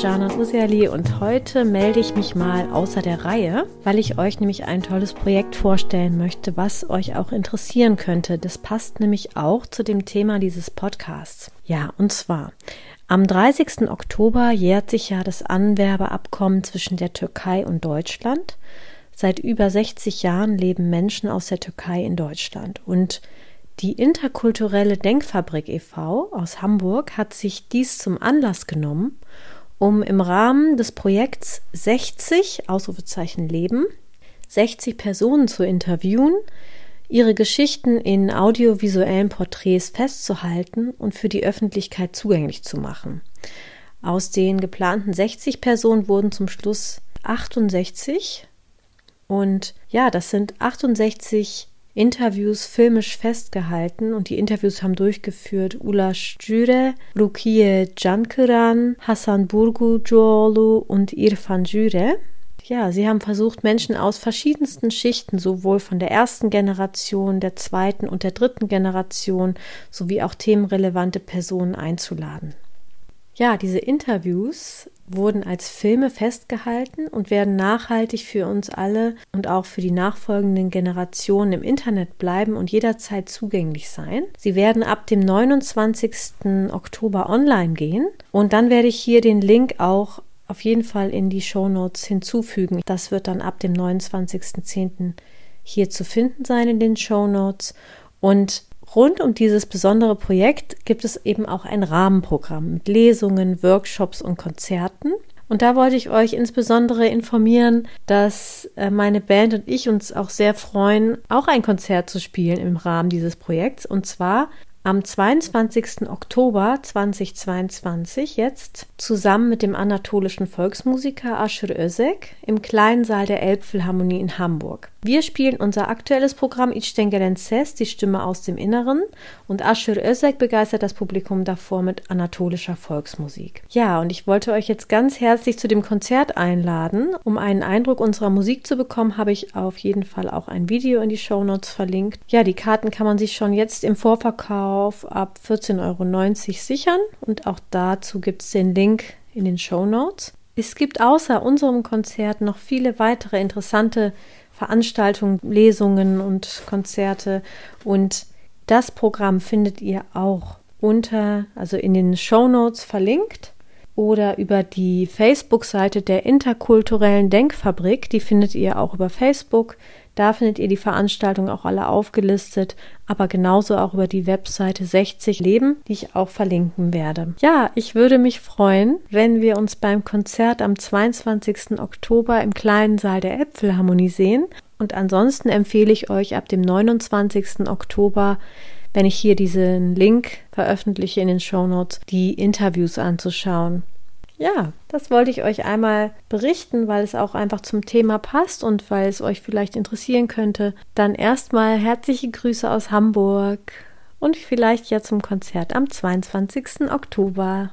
Jana Usiali und heute melde ich mich mal außer der Reihe, weil ich euch nämlich ein tolles Projekt vorstellen möchte, was euch auch interessieren könnte. Das passt nämlich auch zu dem Thema dieses Podcasts. Ja, und zwar am 30. Oktober jährt sich ja das Anwerbeabkommen zwischen der Türkei und Deutschland. Seit über 60 Jahren leben Menschen aus der Türkei in Deutschland und die interkulturelle Denkfabrik e.V. aus Hamburg hat sich dies zum Anlass genommen, um im Rahmen des Projekts 60 Ausrufezeichen Leben 60 Personen zu interviewen, ihre Geschichten in audiovisuellen Porträts festzuhalten und für die Öffentlichkeit zugänglich zu machen. Aus den geplanten 60 Personen wurden zum Schluss 68 und ja, das sind 68 Interviews filmisch festgehalten und die Interviews haben durchgeführt Ula Jüre, Rukiye Cankiran, Hasan Burgujoğlu und Irfan Jüre. Ja, sie haben versucht, Menschen aus verschiedensten Schichten, sowohl von der ersten Generation, der zweiten und der dritten Generation, sowie auch themenrelevante Personen einzuladen. Ja, diese Interviews wurden als Filme festgehalten und werden nachhaltig für uns alle und auch für die nachfolgenden Generationen im Internet bleiben und jederzeit zugänglich sein. Sie werden ab dem 29. Oktober online gehen und dann werde ich hier den Link auch auf jeden Fall in die Show Notes hinzufügen. Das wird dann ab dem 29.10. hier zu finden sein in den Show Notes und Rund um dieses besondere Projekt gibt es eben auch ein Rahmenprogramm mit Lesungen, Workshops und Konzerten. Und da wollte ich euch insbesondere informieren, dass äh, meine Band und ich uns auch sehr freuen, auch ein Konzert zu spielen im Rahmen dieses Projekts. Und zwar am 22. Oktober 2022 jetzt zusammen mit dem anatolischen Volksmusiker Aschur Özek im kleinen Saal der Elbphilharmonie in Hamburg. Wir spielen unser aktuelles Programm Ich denke Ses, die Stimme aus dem Inneren und Aschur Özek begeistert das Publikum davor mit anatolischer Volksmusik. Ja, und ich wollte euch jetzt ganz herzlich zu dem Konzert einladen. Um einen Eindruck unserer Musik zu bekommen, habe ich auf jeden Fall auch ein Video in die Show Notes verlinkt. Ja, die Karten kann man sich schon jetzt im Vorverkauf ab 14,90 Euro sichern und auch dazu gibt es den Link in den Show Notes. Es gibt außer unserem Konzert noch viele weitere interessante Veranstaltungen, Lesungen und Konzerte. Und das Programm findet ihr auch unter, also in den Show Notes verlinkt oder über die Facebook-Seite der interkulturellen Denkfabrik. Die findet ihr auch über Facebook. Da findet ihr die Veranstaltungen auch alle aufgelistet, aber genauso auch über die Webseite 60 Leben, die ich auch verlinken werde. Ja, ich würde mich freuen, wenn wir uns beim Konzert am 22. Oktober im kleinen Saal der Äpfelharmonie sehen. Und ansonsten empfehle ich euch ab dem 29. Oktober wenn ich hier diesen Link veröffentliche in den Show Notes, die Interviews anzuschauen ja, das wollte ich euch einmal berichten, weil es auch einfach zum Thema passt und weil es euch vielleicht interessieren könnte. Dann erstmal herzliche Grüße aus Hamburg und vielleicht ja zum Konzert am 22. Oktober.